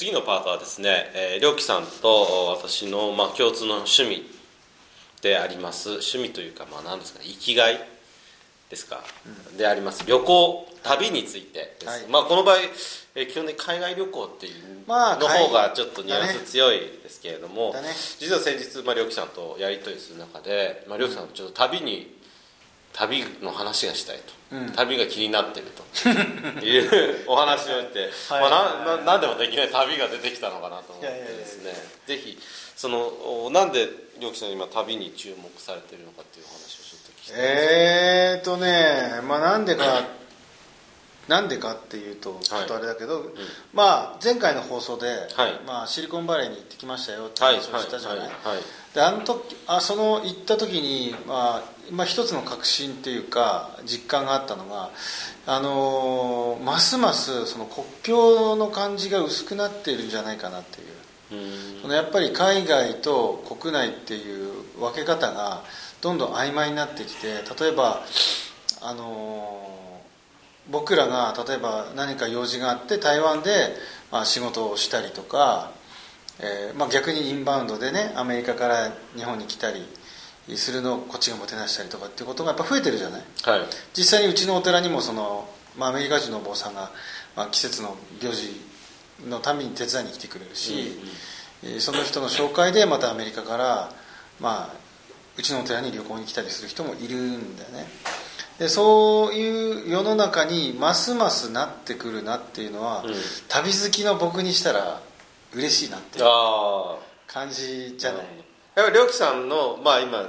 次のパートはですね、えー、りょうきさんと私の、まあ、共通の趣味であります。趣味というか、まあ、何ですかね生きがいですか、うん、であります。旅行旅についてです、はい、まあ、この場合、えー、基本的に海外旅行っていうの方がちょっとニュアンス強いですけれども、ねね、実は先日、まあ、りょうきさんとやり取りする中で、まあ、りょうきさんちょっと旅に旅の話がしたいと、うん、旅が気になってると。いうお話をして、まあ、な何でもできない旅が出てきたのかなと思ってですね。ぜひそのなんで良樹さん今旅に注目されてるのかっていう話をちょっと聞きたいえーとねまあなんでかなんでかっていうとちょっとあれだけど、はいうん、まあ前回の放送で、はい、まあ、シリコンバレーに行ってきましたよって話をしたじゃない、であの時あその行った時に、まあ、まあ一つの確信っていうか実感があったのがあのー、ますますその国境の感じが薄くなっているんじゃないかなっていう。そのやっぱり海外と国内っていう分け方がどんどん曖昧になってきて例えばあのー僕らが例えば何か用事があって台湾で、まあ、仕事をしたりとか、えーまあ、逆にインバウンドでねアメリカから日本に来たりするのをこっちがもてなしたりとかっていうことがやっぱ増えてるじゃない、はい、実際にうちのお寺にもその、まあ、アメリカ人のお坊さんが、まあ、季節の行事のために手伝いに来てくれるし、うんうん、その人の紹介でまたアメリカから、まあ、うちのお寺に旅行に来たりする人もいるんだよねでそういう世の中にますますなってくるなっていうのは、うん、旅好きの僕にしたら嬉しいなっていう感じじゃない、やっぱりりょうきさんのまあ今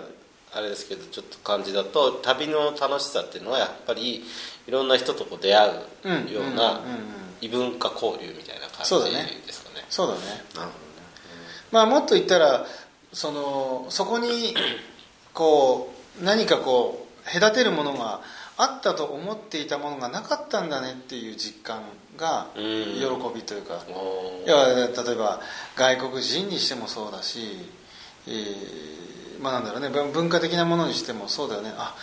あれですけどちょっと感じだと旅の楽しさっていうのはやっぱりいろんな人とこう出会うような異文化交流みたいな感じですかね。そうだね。なるほどね、まあもっと言ったらそのそこにこう何かこう隔てるものがあったと思っていたものがなかったんだねっていう実感が喜びというか。いや例えば外国人にしてもそうだし、えー、まあなんだろうね文化的なものにしてもそうだよね。あ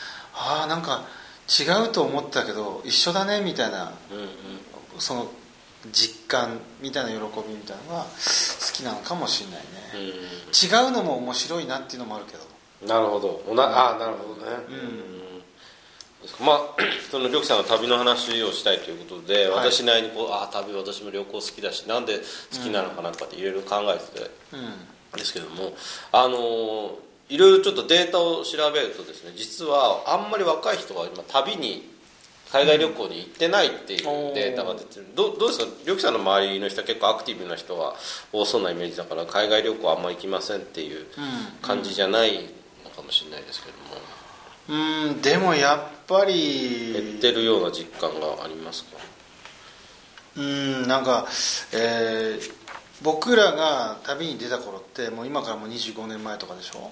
あなんか違うと思ったけど一緒だねみたいな、うんうん、その実感みたいな喜びみたいなのが好きなのかもしれないね、違うのも面白いなっていうのもあるけどなるほど。おなあなるほどね。うん。まあ そのりょきさんが旅の話をしたいということで、はい、私なりにこうあ旅私も旅行好きだしなんで好きなのかなとかっていろいろ考えてて、うん、ですけどもあのいろいろちょっとデータを調べるとですね実はあんまり若い人が今旅に海外旅行に行ってないっていうデータが出てる、うん、どどうですか？りょきさんの周りの人は結構アクティブな人は多そうなイメージだから海外旅行あんま行きませんっていう感じじゃないかもしれないですけども。うんでもやっぱり。減ってるような実感がありますか？うんなんか、えー、僕らが旅に出た頃ってもう今からもう25年前とかでしょ？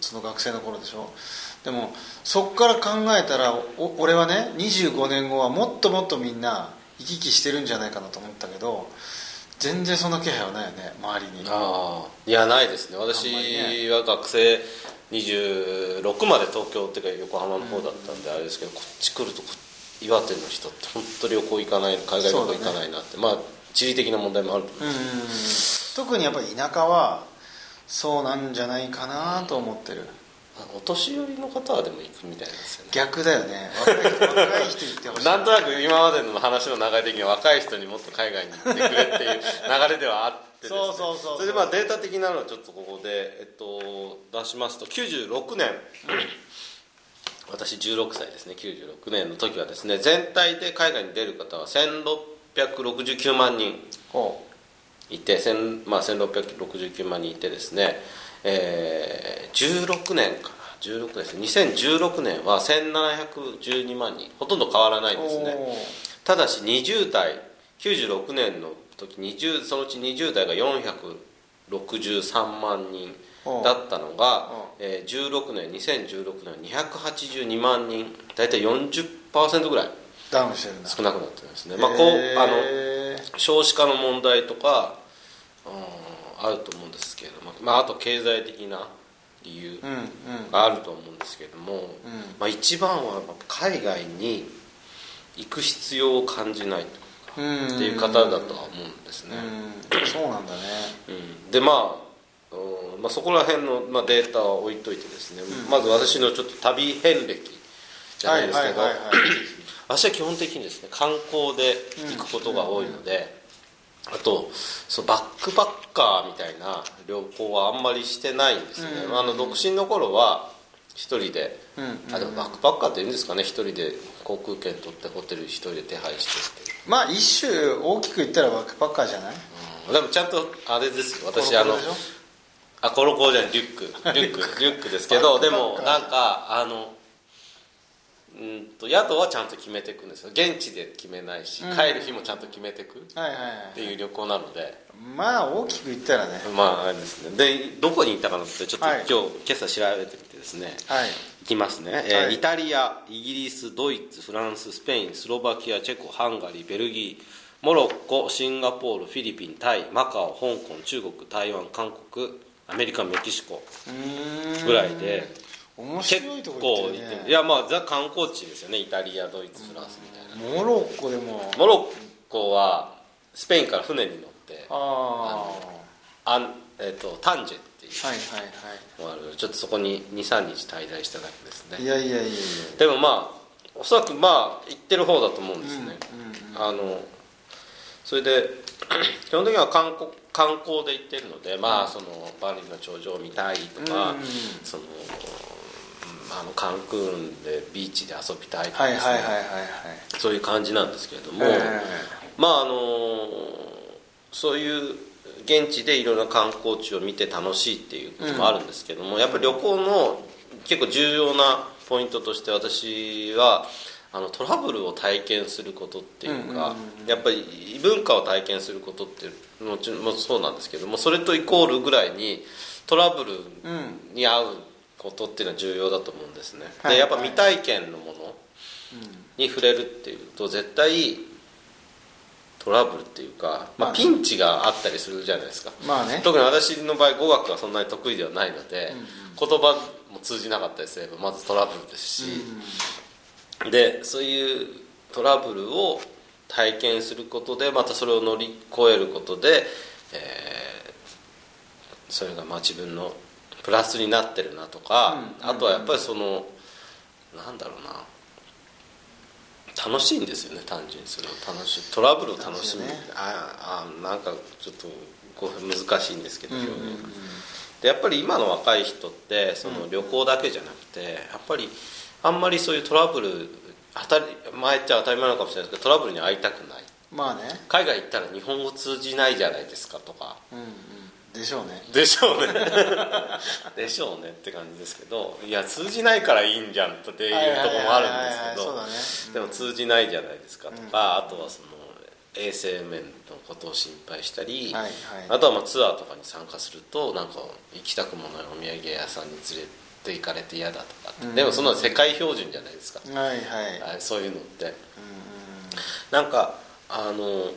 その学生の頃でしょ？でもそっから考えたら俺はね25年後はもっともっとみんな行き来してるんじゃないかなと思ったけど全然そんな気配はないよね周りに。ああいやないですね。私は学生26まで東京っていうか横浜の方だったんであれですけど、こっち来ると岩手の人って本当旅行行かない海外旅行行かないなって、ね、まあ地理的な問題もあると思う。んです特にやっぱり田舎はそうなんじゃないかなと思ってる、お年寄りの方はでも行くみたいですよね。逆だよね。若い人若い人行ってほしい。なんとなく今までの話の流れ的には若い人にもっと海外に行ってくれっていう流れではあってですね。そうそうそうそれでまあデータ的なのをちょっとここで、えっと、出しますと96年、私16歳ですね。96年の時はですね全体で海外に出る方は1669万人いて、まあ、1669万人いてですね。えー、16年かな。16年です2016年は1712万人。ほとんど変わらないですね。ただし20代96年の時20そのうち20代が463万人だったのが、えー、16年2016年282万人大体40%ぐらい。ダウンしてる少なくなってますね、まあ、こうあの少子化の問題とか、うんあると思うんですけれども、まあ、あと経済的な理由があると思うんですけれども、まあ、一番は海外に行く必要を感じないとっていう方だとは思うんですね。そうなんだね、うん、でまあまあ、そこら辺の、まあ、データは置いといてですね、うん、まず私のちょっと旅遍歴じゃないですけど、私は基本的にですね観光で行くことが多いので、あとそのバックパッカーみたいな旅行はあんまりしてないんですね、うん、あの独身の頃は一人で、うん、あでもバックパッカーっていうんですかね。一人で航空券取ってホテル一人で手配してってまあ一種大きく言ったらバックパッカーじゃない、うん、でもちゃんとあれですよ。私あのあコロコロじゃない。リュック。リュック。リュックですけどでもなんかあのうんと宿はちゃんと決めていくんですよ。現地で決めないし、うん、帰る日もちゃんと決めていくっていう旅行なので、まあ大きく言ったらね。まああれですね。でどこに行ったかなってちょっと、はい、今日今朝調べてみてですね、はい、行きますね、えー、はい、イタリアイギリスドイツフランススペインスロバキアチェコハンガリーベルギーモロッコシンガポールフィリピンタイマカオ香港中国台湾韓国アメリカメキシコぐらいで面白いとこ行って、ね、いやまあザ観光地ですよね。イタリアドイツフランスみたいな。モロッコでも。モロッコはスペインから船に乗ってああん、えーと、タンジェはいはいはい。ちょっとそこに23日滞在しただけですね。いやいやいやでもまあおそらくまあ行ってる方だと思うんですね、うんうんうん、あのそれで 基本的には観光観光で行ってるので、まあ、そのバリの頂上を見たいとか、うん、そのあのカンクーンでビーチで遊びたいとかですね。そういう感じなんですけれども、まああのそういう現地でいろんな観光地を見て楽しいっていうこともあるんですけども、うん、やっぱり旅行の結構重要なポイントとして私はあのトラブルを体験することっていうか、やっぱり異文化を体験することってもちろんそうなんですけどもそれとイコールぐらいにトラブルに合うことっていうのは重要だと思うんですね、でやっぱ未体験のものに触れるっていうと絶対トラブルっていうか、まあ、ピンチがあったりするじゃないですか、まあね、特に私の場合語学はそんなに得意ではないので、言葉も通じなかったりすればまずトラブルですし、でそういうトラブルを体験することでまたそれを乗り越えることで、えー、それがまあ自分のプラスになってるなとか、うん、あとはやっぱりその、うん、なんだろうな楽しいんですよね単純にそれを楽しいトラブルを楽しむ、ね、ああなんかちょっとこう難しいんですけど表現、うんうん。うん、でやっぱり今の若い人ってその旅行だけじゃなくてやっぱりあんまりそういうトラブル当たり前っちゃ当たり前なのかもしれないですけどトラブルに会いたくない。まあね。海外行ったら日本語通じないじゃないですかとか、うんうん、でしょうね。でしょうね。でしょうねって感じですけどいや通じないからいいんじゃんっていうところもあるんですけどでも通じないじゃないですかとか、うん、あとはその衛生面のことを心配したり、はいはい、あとはまあツアーとかに参加するとなんか行きたくもないお土産屋さんに連れてて行かれて嫌だとか、うん、でもその世界標準じゃないですか、はいはい、そういうのって、うん、なんかあの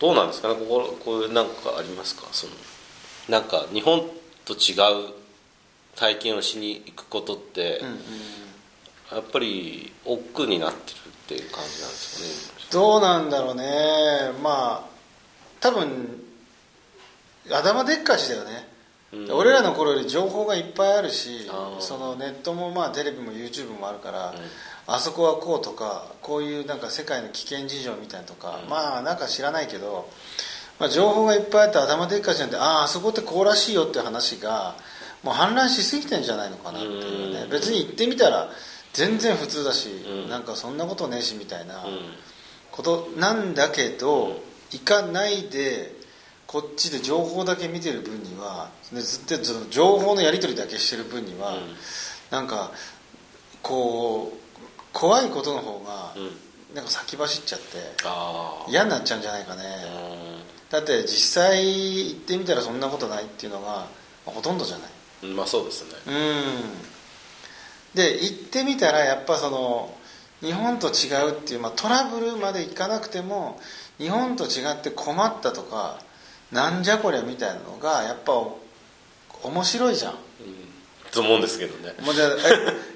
どうなんですかね？こここういうなんかありますか？そのなんか日本と違う体験をしに行くことって、うんうん、やっぱり億劫になってるっていう感じなんですかね？どうなんだろうね。まあ多分頭でっかちだよね俺らの頃より情報がいっぱいあるしそのネットもまあテレビも YouTube もあるから、うん、あそこはこうとかこういうなんか世界の危険事情みたいなとか、うん、まあなんか知らないけど、まあ、情報がいっぱいあって頭でっかちなんであああそこってこうらしいよって話がもう氾濫しすぎてんじゃないのかなっていうね、うん、別に行ってみたら全然普通だし、うん、なんかそんなことねえしみたいなことなんだけど、行かないでこっちで情報だけ見てる分にはずっとその情報のやり取りだけしてる分には、うん、なんかこう怖いことの方が、なんか先走っちゃって嫌になっちゃうんじゃないかね、だって実際行ってみたらそんなことないっていうのが、まあ、ほとんどじゃない、まあそうですね。うん。で行ってみたらやっぱその日本と違うっていう、まあ、トラブルまでいかなくても日本と違って困ったとかなんじゃこりゃみたいなのがやっぱ面白いじゃん、うん、と思うんですけどね。もうじゃえ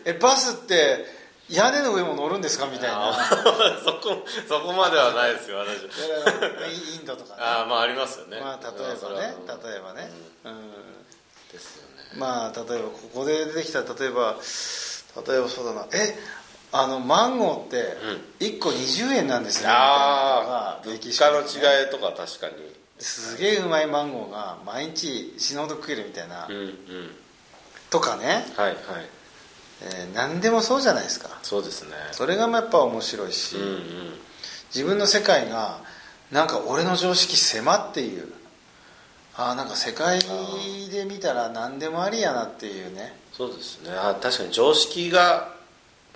えバスって屋根の上も乗るんですかみたいな。そこそこまではないですよ私。インドとか、ね、ああまあありますよね。まあ例えばね。例えばね、うん、うん、ですよね。まあ例えばここで出てきた例えば例えばそうだな。えあのマンゴーって1個20円なんですね、うん、ああ物価の違いとか確かにすげえうまいマンゴーが毎日死ぬほど食えるみたいな、うんうん、とかね。はいはいえー、何でもそうじゃないですか。そうですね。それがやっぱ面白いし、うんうん、自分の世界がなんか俺の常識狭っていう。ああなんか世界で見たら何でもありやなっていうね。そうですね。あ確かに常識が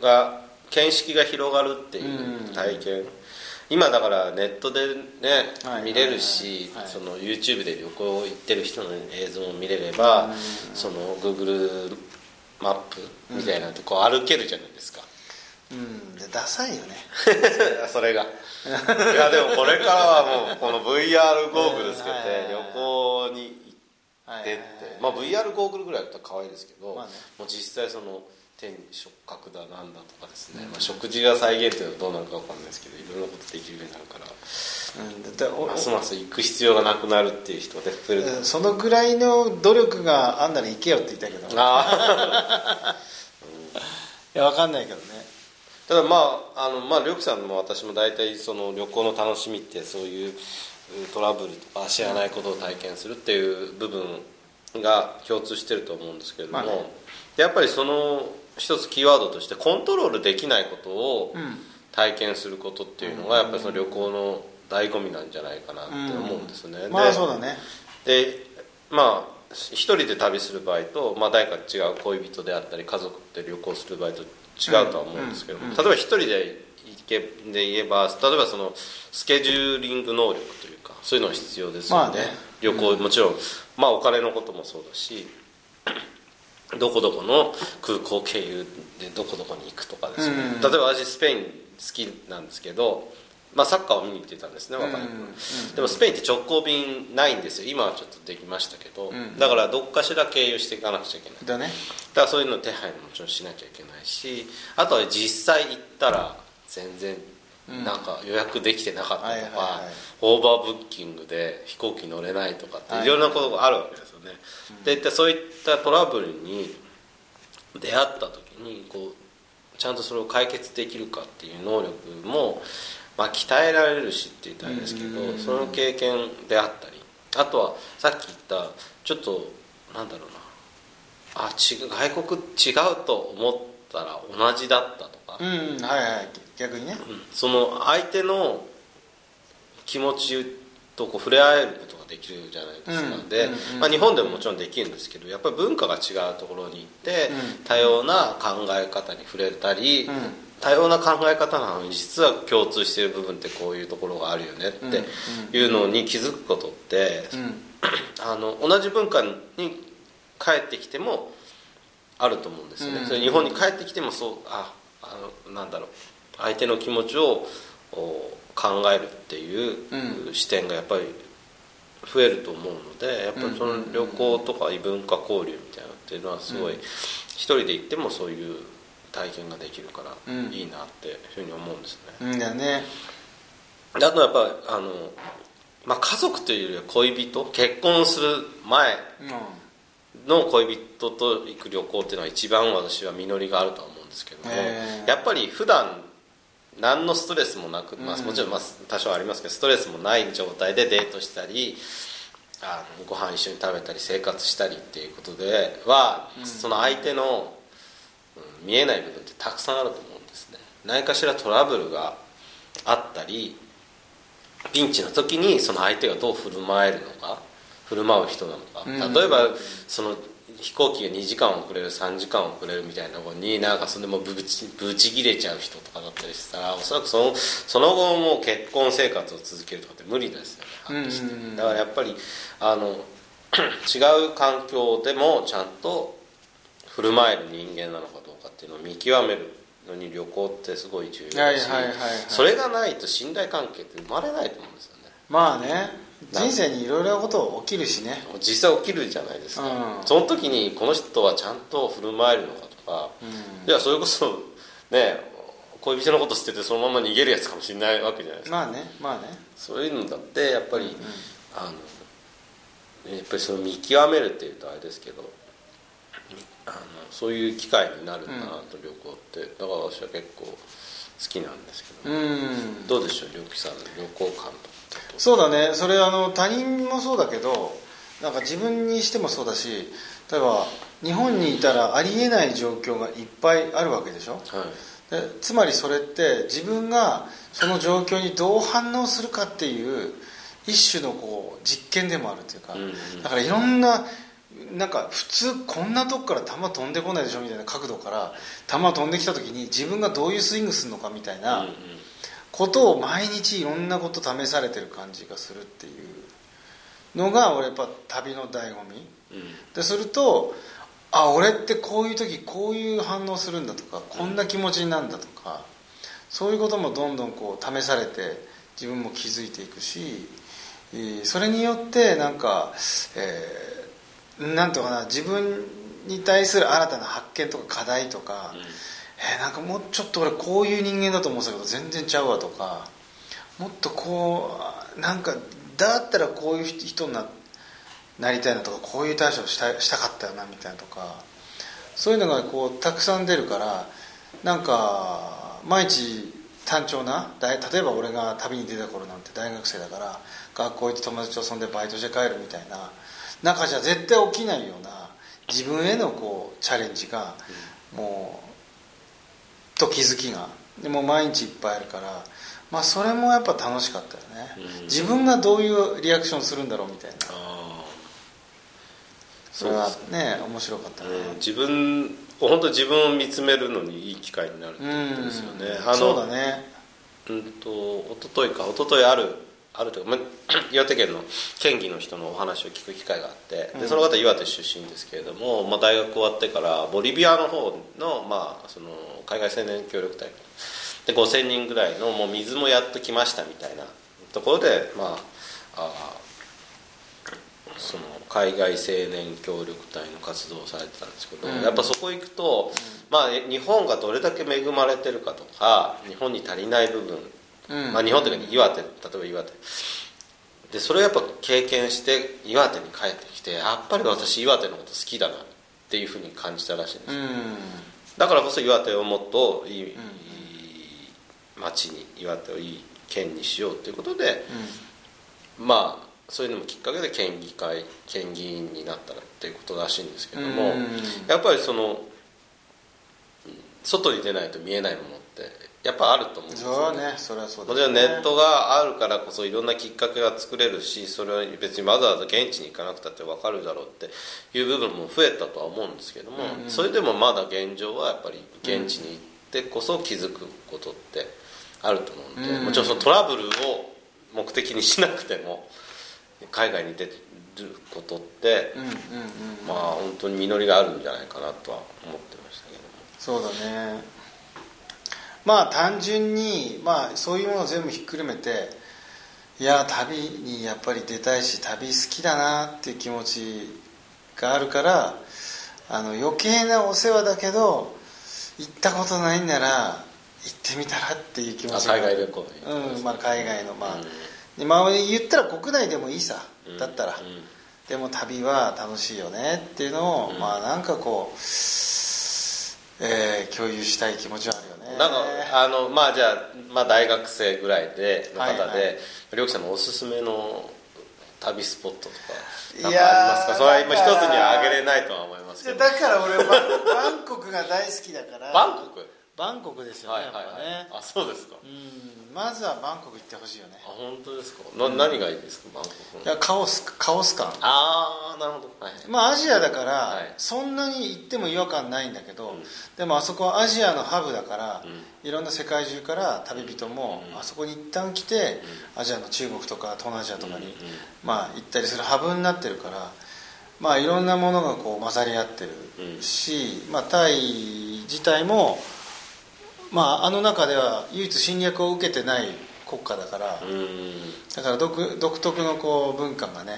が見識が広がるっていう体験、うん、今だからネットでね、はい、見れるし、はい、その YouTube で旅行行ってる人の映像も見れれば、うん、その Google マップみたいなとこ歩けるじゃないですか。うん。でダサいよね。それが。いやでもこれからはもうこの VR ゴーグルつけて旅行に行ってって。まあ VR ゴーグルぐらいだったら可愛いですけど、まあね、もう実際その手に触覚だなんだとかですね、まあ、食事が再現っていうのはどうなるか分かんないですけどいろんなことできるようになるから、うん、だってますます行く必要がなくなるっていう人で増えるそのぐらいの努力があんなら行けよって言ったけど。ああ、いや分かんないけどね。ただまああのまあ緑さんも私も大体その旅行の楽しみってそういうトラブルとか知らないことを体験するっていう部分が共通してると思うんですけれども、まあね、やっぱりその一つキーワードとしてコントロールできないことを体験することっていうのがやっぱりその旅行の醍醐味なんじゃないかなって思うんですね、うん、まあそうだね。でまあ一人で旅する場合と、まあ、誰か違う恋人であったり家族で旅行する場合と違うとは思うんですけども、例えば一人で行けで言えば例えばそのスケジューリング能力というかそういうのは必要ですよね。まあね、旅行もちろん、まあ、お金のこともそうだしどこどこの空港経由でどこどこに行くとかですね、うん、例えば私スペイン好きなんですけど、まあ、サッカーを見に行ってたんですね若い頃、うん、でもスペインって直行便ないんですよ。今はちょっとできましたけど、うん、だからどっかしら経由していかなくちゃいけない。だ,、ね、だからそういうの手配ももちろんしなきゃいけないしあとは実際行ったら全然なんか予約できてなかったとか、オーバーブッキングで飛行機乗れないとかっていろんなことがあるわけですよね、でそういったトラブルに出会った時にこうちゃんとそれを解決できるかっていう能力も、まあ、鍛えられるしって言ったらあれですけど、その経験であったりあとはさっき言ったちょっとなんだろうな。あ違う外国違うと思ったら同じだったとか、うん、はいはい。逆にね、うん、その相手の気持ちとこう触れ合えることができるじゃないですか、うん、で、まあ、日本でももちろんできるんですけどやっぱり文化が違うところに行って、多様な考え方に触れたり、多様な考え方なのに実は共通している部分ってこういうところがあるよねっていうのに気づくことって、あの同じ文化に帰ってきてもあると思うんですよね、それ日本に帰ってきてもそうああのなんだろう。相手の気持ちを考えるっていう視点がやっぱり増えると思うのでやっぱりその旅行とか異文化交流みたいなっていうのはすごい一人で行ってもそういう体験ができるからいいなっていうふうに思うんですね。うんだね。あとやっぱりあの、まあ、家族というよりは恋人結婚する前の恋人と行く旅行っていうのは一番私は実りがあるとは思うんですけども、やっぱり普段何のストレスもなく、まあ、もちろんまあ多少ありますけどストレスもない状態でデートしたりあのご飯一緒に食べたり生活したりっていうことでは、その相手の、うん、見えない部分ってたくさんあると思うんですね。何かしらトラブルがあったりピンチの時にその相手がどう振る舞えるのか振る舞う人なのか、例えばその飛行機が2時間遅れる3時間遅れるみたいなところになんかそれでもブチブチ切れちゃう人とかだったりしたらおそらくそのその後も結婚生活を続けるとかって無理ですよねだからやっぱりあの 違う環境でもちゃんと振る舞える人間なのかどうかっていうのを見極めるのに旅行ってすごい重要だしそれがないと信頼関係って生まれないと思うんですよね。まあね人生にいろいろなこと起きるしね。実際起きるじゃないですか、うん、その時にこの人はちゃんと振る舞えるのかとか、うん、いやそれこそね恋人のこと捨ててそのまま逃げるやつかもしれないわけじゃないですか。まあねまあね。そういうのだってやっぱり、うんうん、あのやっぱりその見極めるっていうとあれですけどあのそういう機会になるなと、旅行ってだから私は結構好きなんですけど、うん、どうでしょう良樹さん旅行感とそうだね。それあの他人もそうだけどなんか自分にしてもそうだし例えば日本にいたらありえない状況がいっぱいあるわけでしょ、はい、でつまりそれって自分がその状況にどう反応するかっていう一種のこう実験でもあるというか、うんうん、だからいろんななんか普通こんなとこから球飛んでこないでしょ？みたいな角度から球飛んできた時に自分がどういうスイングするのかみたいなことを毎日いろんなこと試されてる感じがするっていうのが俺やっぱ旅の醍醐味、うん、でするとあ俺ってこういう時こういう反応するんだとかこんな気持ちになるんだとかそういうこともどんどんこう試されて自分も気づいていくしそれによってなんか、えーなんとかな自分に対する新たな発見とか課題とか、うん、えー、なんかもうちょっと俺こういう人間だと思ってたけど全然ちゃうわとかもっとこうなんかだったらこういう人にななりたいなとかこういう対処をしたしたかったよなみたいなとかそういうのがこうたくさん出るからなんか毎日単調な例えば俺が旅に出た頃なんて大学生だから学校行って友達と遊んでバイトして帰るみたいな中じゃ絶対起きないような自分へのこうチャレンジがもうと気づきが。でも毎日いっぱいあるから。まあそれもやっぱ楽しかったよね、うん、自分がどういうリアクションするんだろうみたいな。それはね。面白かったね、うん、自分本当自分を見つめるのにいい機会になるってことですよね、うん、そうだね。うんと一昨日か。一昨日あるあるというか、まあ、岩手県の県議の人のお話を聞く機会があって。でその方岩手出身ですけれども、まあ、大学終わってからボリビアの方の,、まあその海外青年協力隊。で5000人ぐらいのもう水もやっと来ましたみたいな。ところで、まあ、あその海外青年協力隊の活動をされてたんですけど、うん、やっぱそこ行くと、まあ、日本がどれだけ恵まれてるかとか日本に足りない部分。まあ、日本というか岩手例えば岩手。でそれをやっぱ経験して岩手に帰ってきてやっぱり私岩手のこと好きだなっていうふうに感じたらしいんです、だからこそ岩手をもっといい,、町に岩手をいい県にしようということで、まあそういうのもきっかけで県議会県議員になったらっていうことらしいんですけども、やっぱりその外に出ないと見えないものってやっぱあると思うんですよ。ねそれはそうもちろんネットがあるからこそいろんなきっかけが作れるしそれは別にわざわざ現地に行かなくたって分かるだろうっていう部分も増えたとは思うんですけども、うんうん、それでもまだ現状はやっぱり現地に行ってこそ気づくことってあると思うんで、うんうん、もちろんそのトラブルを目的にしなくても海外に出ることって、うんうんうん、まあ本当に実りがあるんじゃないかなとは思ってましたけども。そうだねまあ単純に、まあ、そういうものを全部ひっくるめていや旅にやっぱり出たいし旅好きだなっていう気持ちがあるからあの余計なお世話だけど行ったことないんなら行ってみたらっていう気持ちが海外旅行うんまあ、海外のまあ、うん、まあ言ったら国内でもいいさだったら、うん。うん、でも旅は楽しいよねっていうのを、まあなんかこう、えー、共有したい気持ちはあるよなんかあのまあじゃあ、まあ、大学生ぐらいでの方で、はいさんのおすすめの旅スポットとか何かありますか？それは今一つには挙げれないとは思いますけど。だから俺バンコクが大好きだから。バンコク？バンコクですよね、はいはいはい、ね。あそうですか。うん。まずはバンコク行ってほしいよね。あ本当ですか。な、何がいいですかバンコクいやカオスカオス感。ああなるほど、はい、まあアジアだから、はい、そんなに行っても違和感ないんだけど、うん、でもあそこはアジアのハブだから、うん、いろんな世界中から旅人も、あそこに一旦来て、アジアの中国とか東南アジアとかに、まあ行ったりするハブになってるからまあいろんなものがこう混ざり合ってるし、まあタイ自体もまあ、あの中では唯一侵略を受けてない国家だから、だから独独特のこう文化がね、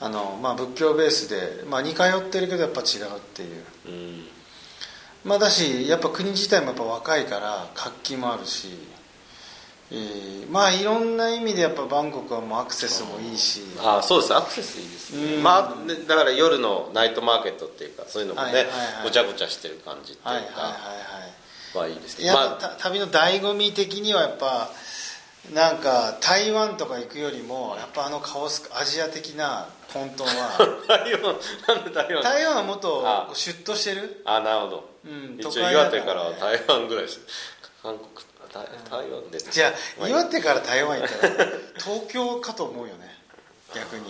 あのまあ、仏教ベースで、まあ、似通ってるけどやっぱ違うっていう、まあだしやっぱ国自体もやっぱ若いから活気もあるし、えー、まあいろんな意味でやっぱバンコクはもうアクセスもいいし。ああそうです。アクセスいいですね、まあだから夜のナイトマーケットっていうかそういうのもね、はいはいはい、ごちゃごちゃしてる感じっていうか。はいはいはいはいいいですね、まあ、旅の醍醐味的にはやっぱなんか台湾とか行くよりもやっぱあのカオスアジア的な混沌は。台湾なんで台湾？台湾はもっとシュッとしてる？あなるほど、うん、一応岩手からは台湾ぐらいし韓国台湾で。じゃあ岩手から台湾行ったら 東京かと思うよね。逆に。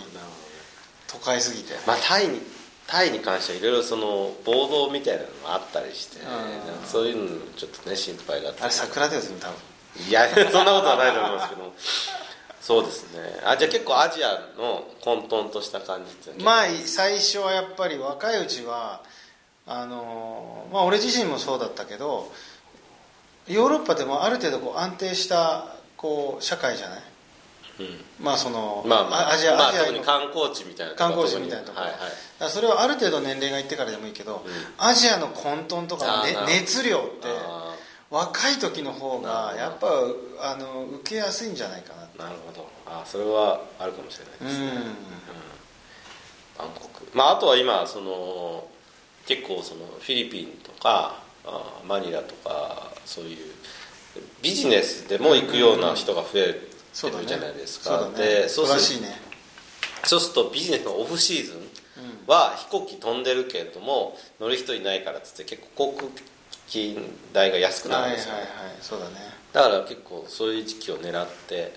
都会すぎて。まあタイにタイに関してはいろいろその暴動みたいなのもあったりして、そういうのちょっとね心配があってあれ桜ですね多分。いやそんなことはないと思いますけど。そうですね。あじゃあ結構アジアの混沌とした感じってまあ最初はやっぱり若いうちはあのまあ俺自身もそうだったけどヨーロッパでもある程度こう安定したこう社会じゃない、うん、まあその、まあまあ、アジア、まあ、アジアに観光地みたいな観光地みたいなところ、はいはい、それはある程度年齢がいってからでもいいけど、うん、アジアの混沌とか、ね、熱量って若い時の方がやっぱあの受けやすいんじゃないかななるほど。あそれはあるかもしれないですね、うん、バンコク。まああとは今その結構そのフィリピンとかあマニラとかそういうビジネスでも行くような人が増えてるじゃないですか、でそうする、ね、そうするとビジネスのオフシーズンは飛行機飛んでるけれども乗る人いないからっつって結構航空機代が安くなるんですよ、はいはいはい、そうだね。だから結構そういう時期を狙って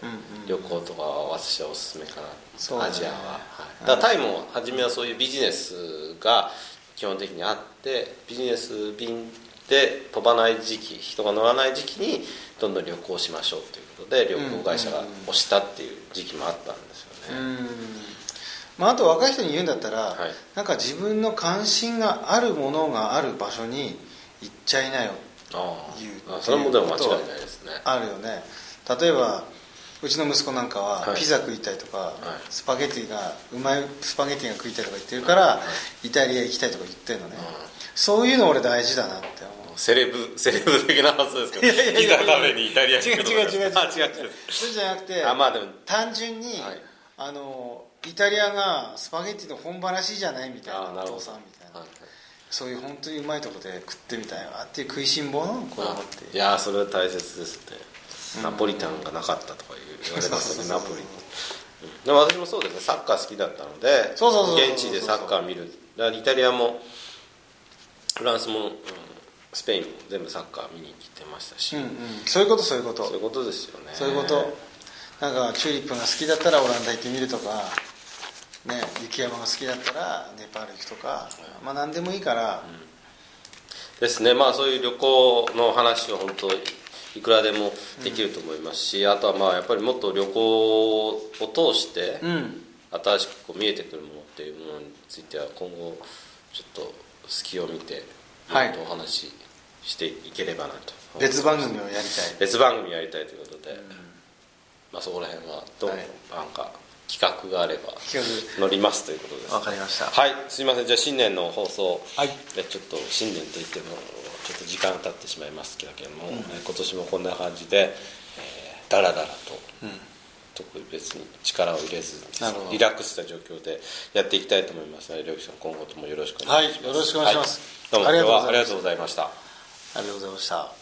旅行とかは私はおすすめかな、うんうん、アジアは、はい、だからタイも初めはそういうビジネスが基本的にあってビジネス便で飛ばない時期人が乗らない時期にどんどん旅行しましょうということで旅行会社が押したっていう時期もあったんですよね、うん。うん。まあ、あと若い人に言うんだったら、はい、なんか自分の関心があるものがある場所に行っちゃいなよ言うそれもでも間違いないですね。あるよね。例えば、うちの息子なんかはピザ食いたいとか、はい、スパゲティがうまいスパゲティが食いたいとか言ってるから、はい、イタリア行きたいとか言ってるのね、そういうの俺大事だなってセレブ セレブ的な発想ですけどピザ食べにイタリア行くとか。違う違う違う違う。違うそうじゃなくてあ、まあ、でも単純に、はい、あのイタリアがスパゲティの本場らしいじゃないみたいなお父さんみたいな、はいそういう本当にうまいとこで食ってみたいわっていう食いしん坊の子供って。いやそれは大切ですねナポリタンがなかったとか言われますねナポリでも私もそうですね。サッカー好きだったので現地でサッカー見る。イタリアもフランスも、うん、スペインも全部サッカー見に来てましたし、うんうん、そういうことそういうこと。そういうことですよね。そういうこと。なんかチューリップが好きだったらオランダ行ってみるとかね、雪山が好きだったらネパール行くとか、まあ何でもいいから、うん、ですね。まあそういう旅行の話は本当いくらでもできると思いますし、うん、あとはまあやっぱりもっと旅行を通して、新しくこう見えてくるものっていうものについては今後ちょっと隙を見てもっとお話ししていければなと、はい、別番組をやりたい。別番組やりたいということで、まあ、そこら辺はどう、はい、なんか企画があれば乗りますということです。わかりました。はい。すいません。じゃあ新年の放送、はい、ちょっと新年といってもちょっと時間が経ってしまいますけども、うん、今年もこんな感じで、えー、だらだらと、うん、特別に力を入れずリラックスした状況でやっていきたいと思いますので両さん今後ともよろしくお願いします、はい、よろしくお願いします、はい、どうも今日はありがとうございましたありがとうございました。